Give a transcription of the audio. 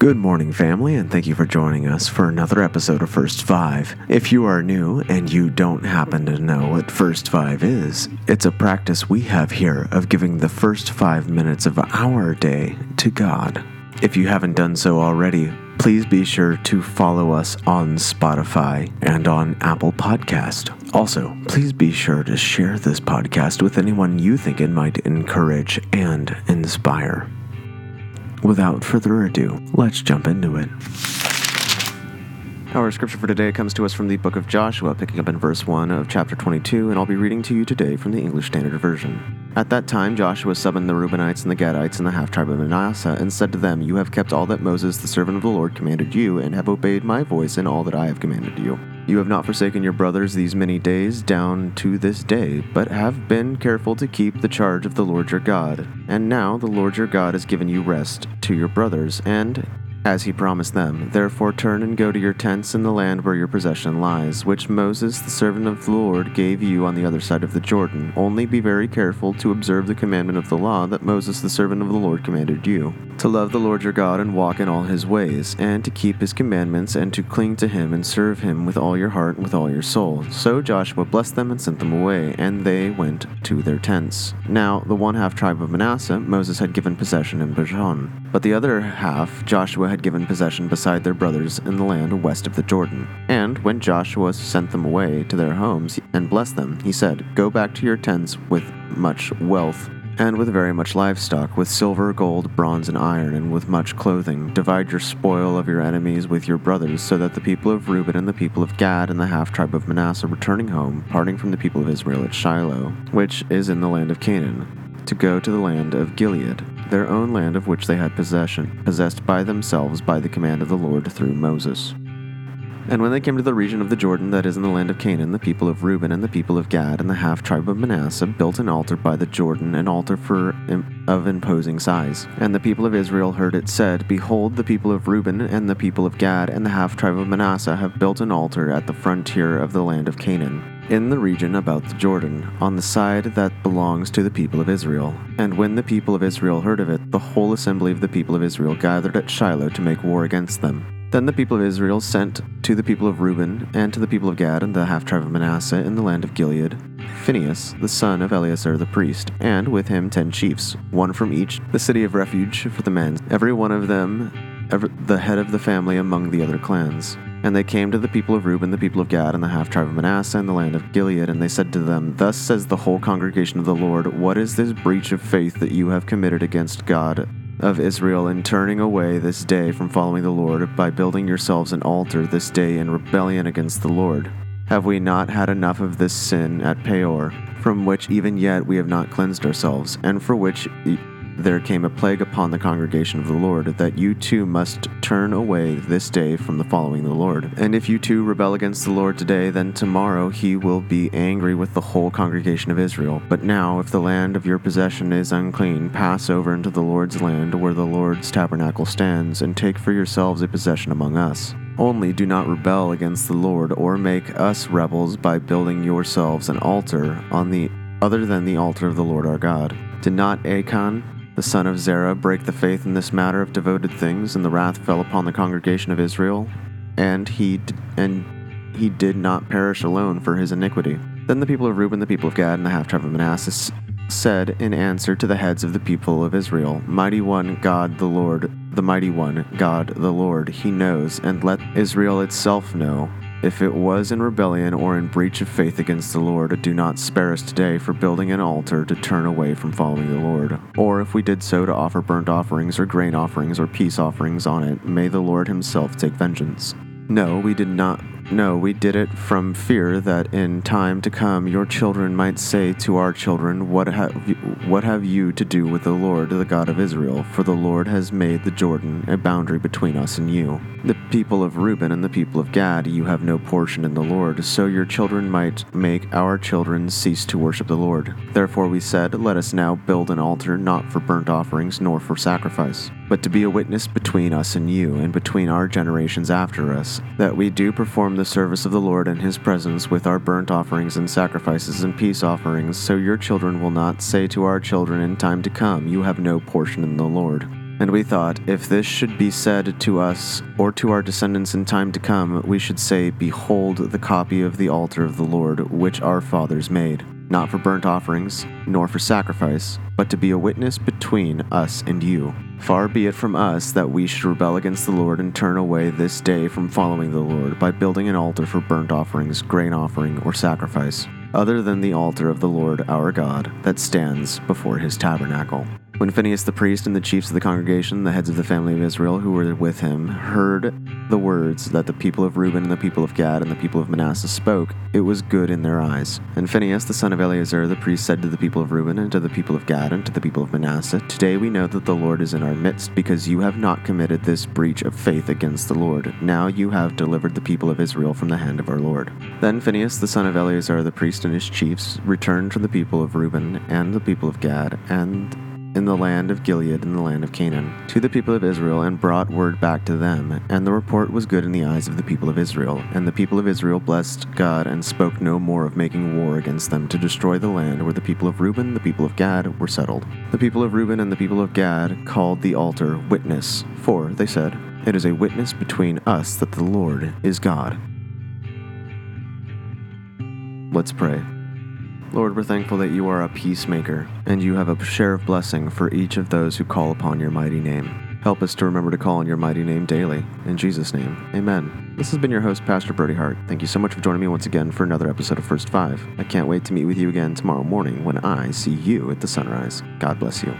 Good morning, family, and thank you for joining us for another episode of First Five. If you are new and you don't happen to know what First Five is, it's a practice we have here of giving the first five minutes of our day to God. If you haven't done so already, please be sure to follow us on Spotify and on Apple Podcast. Also, please be sure to share this podcast with anyone you think it might encourage and inspire. Without further ado, let's jump into it. Our scripture for today comes to us from the book of Joshua, picking up in verse 1 of chapter 22, and I'll be reading to you today from the English Standard Version. At that time, Joshua summoned the Reubenites and the Gadites and the half tribe of Manasseh, and said to them, You have kept all that Moses, the servant of the Lord, commanded you, and have obeyed my voice in all that I have commanded you. You have not forsaken your brothers these many days down to this day, but have been careful to keep the charge of the Lord your God. And now the Lord your God has given you rest to your brothers, and as he promised them. Therefore turn and go to your tents in the land where your possession lies, which Moses, the servant of the Lord, gave you on the other side of the Jordan. Only be very careful to observe the commandment of the law that Moses, the servant of the Lord, commanded you to love the Lord your God and walk in all his ways, and to keep his commandments, and to cling to him and serve him with all your heart and with all your soul. So Joshua blessed them and sent them away, and they went to their tents. Now, the one half tribe of Manasseh, Moses had given possession in Bashan, but the other half Joshua had given possession beside their brothers in the land west of the Jordan. And when Joshua sent them away to their homes and blessed them, he said, Go back to your tents with much wealth and with very much livestock, with silver, gold, bronze, and iron, and with much clothing. Divide your spoil of your enemies with your brothers, so that the people of Reuben and the people of Gad and the half tribe of Manasseh returning home, parting from the people of Israel at Shiloh, which is in the land of Canaan, to go to the land of Gilead, their own land of which they had possession, possessed by themselves by the command of the Lord through Moses. And when they came to the region of the Jordan that is in the land of Canaan, the people of Reuben and the people of Gad and the half tribe of Manasseh built an altar by the Jordan, an altar for of imposing size. And the people of Israel heard it said, Behold, the people of Reuben and the people of Gad and the half tribe of Manasseh have built an altar at the frontier of the land of Canaan, in the region about the Jordan, on the side that belongs to the people of Israel. And when the people of Israel heard of it, the whole assembly of the people of Israel gathered at Shiloh to make war against them. Then the people of Israel sent to the people of Reuben and to the people of Gad and the half tribe of Manasseh in the land of Gilead Phinehas, the son of Eleazar the priest, and with him ten chiefs, one from each, the city of refuge for the men, every one of them the head of the family among the other clans. And they came to the people of Reuben, the people of Gad, and the half tribe of Manasseh, and the land of Gilead, and they said to them, Thus says the whole congregation of the Lord, What is this breach of faith that you have committed against God of Israel in turning away this day from following the Lord by building yourselves an altar this day in rebellion against the Lord? Have we not had enough of this sin at Peor, from which even yet we have not cleansed ourselves, and for which there came a plague upon the congregation of the Lord, that you too must turn away this day from the following the Lord. And if you too rebel against the Lord today, then tomorrow he will be angry with the whole congregation of Israel. But now, if the land of your possession is unclean, pass over into the Lord's land where the Lord's tabernacle stands, and take for yourselves a possession among us. Only do not rebel against the Lord, or make us rebels by building yourselves an altar on the other than the altar of the Lord our God. Did not Achan the son of Zerah, break the faith in this matter of devoted things, and the wrath fell upon the congregation of Israel, and he d- and he did not perish alone for his iniquity. Then the people of Reuben, the people of Gad, and the half tribe of Manasseh said in answer to the heads of the people of Israel, Mighty One, God the Lord, the Mighty One, God the Lord, He knows, and let Israel itself know if it was in rebellion or in breach of faith against the Lord, do not spare us today for building an altar to turn away from following the Lord. Or if we did so to offer burnt offerings or grain offerings or peace offerings on it, may the Lord himself take vengeance. No, we did not no, we did it from fear that in time to come your children might say to our children, What have you, what have you to do with the Lord, the God of Israel? For the Lord has made the Jordan a boundary between us and you. The people of Reuben and the people of Gad, you have no portion in the Lord, so your children might make our children cease to worship the Lord. Therefore we said, Let us now build an altar not for burnt offerings nor for sacrifice, but to be a witness between us and you, and between our generations after us, that we do perform the service of the Lord in his presence with our burnt offerings and sacrifices and peace offerings, so your children will not say to our children in time to come, You have no portion in the Lord. And we thought, if this should be said to us or to our descendants in time to come, we should say, Behold the copy of the altar of the Lord, which our fathers made, not for burnt offerings, nor for sacrifice, but to be a witness between us and you. Far be it from us that we should rebel against the Lord and turn away this day from following the Lord by building an altar for burnt offerings, grain offering, or sacrifice, other than the altar of the Lord our God that stands before his tabernacle. When Phinehas the priest and the chiefs of the congregation, the heads of the family of Israel who were with him, heard the words that the people of Reuben and the people of Gad and the people of Manasseh spoke, it was good in their eyes. And Phinehas the son of Eleazar the priest said to the people of Reuben and to the people of Gad and to the people of Manasseh, Today we know that the Lord is in our midst, because you have not committed this breach of faith against the Lord. Now you have delivered the people of Israel from the hand of our Lord. Then Phinehas the son of Eleazar the priest and his chiefs returned from the people of Reuben and the people of Gad and in the land of Gilead and the land of Canaan to the people of Israel and brought word back to them. And the report was good in the eyes of the people of Israel. And the people of Israel blessed God and spoke no more of making war against them to destroy the land where the people of Reuben, the people of Gad, were settled. The people of Reuben and the people of Gad called the altar Witness, for, they said, it is a witness between us that the Lord is God. Let's pray. Lord, we're thankful that you are a peacemaker, and you have a share of blessing for each of those who call upon your mighty name. Help us to remember to call on your mighty name daily. In Jesus' name, amen. This has been your host, Pastor Brody Hart. Thank you so much for joining me once again for another episode of First Five. I can't wait to meet with you again tomorrow morning when I see you at the sunrise. God bless you.